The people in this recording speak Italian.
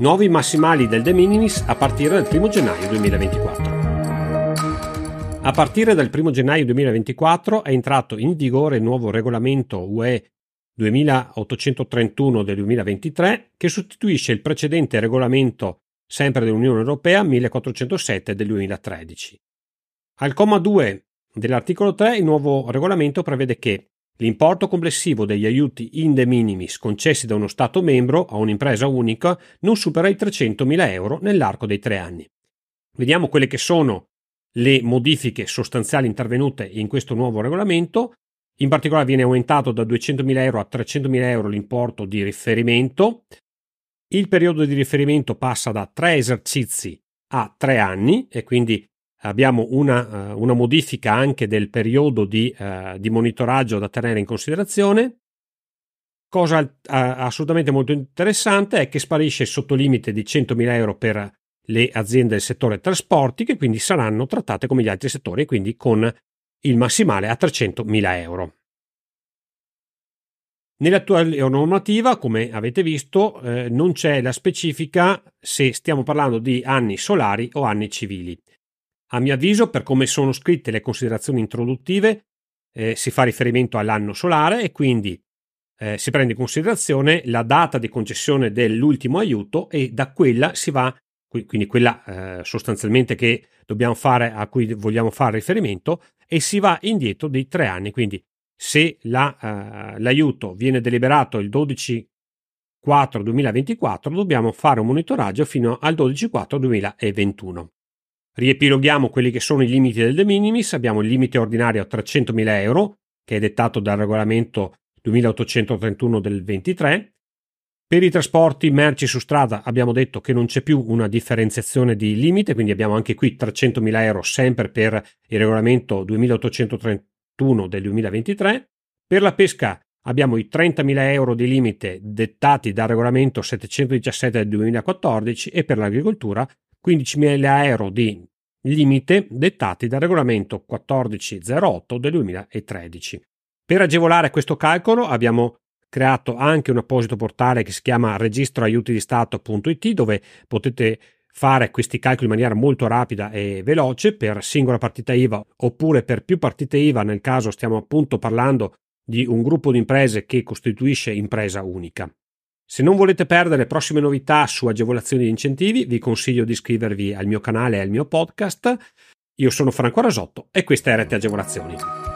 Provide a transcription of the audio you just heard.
Nuovi massimali del De Minimis a partire dal 1 gennaio 2024. A partire dal 1 gennaio 2024 è entrato in vigore il nuovo regolamento UE 2831 del 2023 che sostituisce il precedente regolamento sempre dell'Unione Europea 1407 del 2013. Al comma 2 dell'articolo 3 il nuovo regolamento prevede che L'importo complessivo degli aiuti in de minimis concessi da uno Stato membro a un'impresa unica non supera i 300.000 euro nell'arco dei tre anni. Vediamo quelle che sono le modifiche sostanziali intervenute in questo nuovo regolamento. In particolare viene aumentato da 200.000 euro a 300.000 euro l'importo di riferimento. Il periodo di riferimento passa da tre esercizi a tre anni e quindi abbiamo una, uh, una, modifica anche del periodo di, uh, di, monitoraggio da tenere in considerazione. Cosa uh, assolutamente molto interessante è che sparisce il sottolimite di 100.000 euro per le aziende del settore trasporti, che quindi saranno trattate come gli altri settori, quindi con il massimale a 300.000 euro. Nell'attuale normativa, come avete visto, eh, non c'è la specifica se stiamo parlando di anni solari o anni civili. A mio avviso, per come sono scritte le considerazioni introduttive, eh, si fa riferimento all'anno solare e quindi eh, si prende in considerazione la data di concessione dell'ultimo aiuto e da quella si va, quindi quella eh, sostanzialmente che dobbiamo fare, a cui vogliamo fare riferimento, e si va indietro di tre anni. Quindi se la, eh, l'aiuto viene deliberato il 12 4 2024 dobbiamo fare un monitoraggio fino al 12 4 2021. Riepiloghiamo quelli che sono i limiti del de minimis. Abbiamo il limite ordinario a 300.000 euro, che è dettato dal regolamento 2831 del 23. Per i trasporti merci su strada abbiamo detto che non c'è più una differenziazione di limite, quindi abbiamo anche qui 300.000 euro sempre per il regolamento 2831 del 2023. Per la pesca abbiamo i 30.000 euro di limite dettati dal regolamento 717 del 2014 e per l'agricoltura 15.000 euro di limite dettati dal regolamento 1408 del 2013. Per agevolare questo calcolo abbiamo creato anche un apposito portale che si chiama registroaiutidistato.it dove potete fare questi calcoli in maniera molto rapida e veloce per singola partita IVA oppure per più partite IVA nel caso stiamo appunto parlando di un gruppo di imprese che costituisce impresa unica. Se non volete perdere prossime novità su agevolazioni e incentivi, vi consiglio di iscrivervi al mio canale e al mio podcast. Io sono Franco Rasotto e questa è Rete Agevolazioni.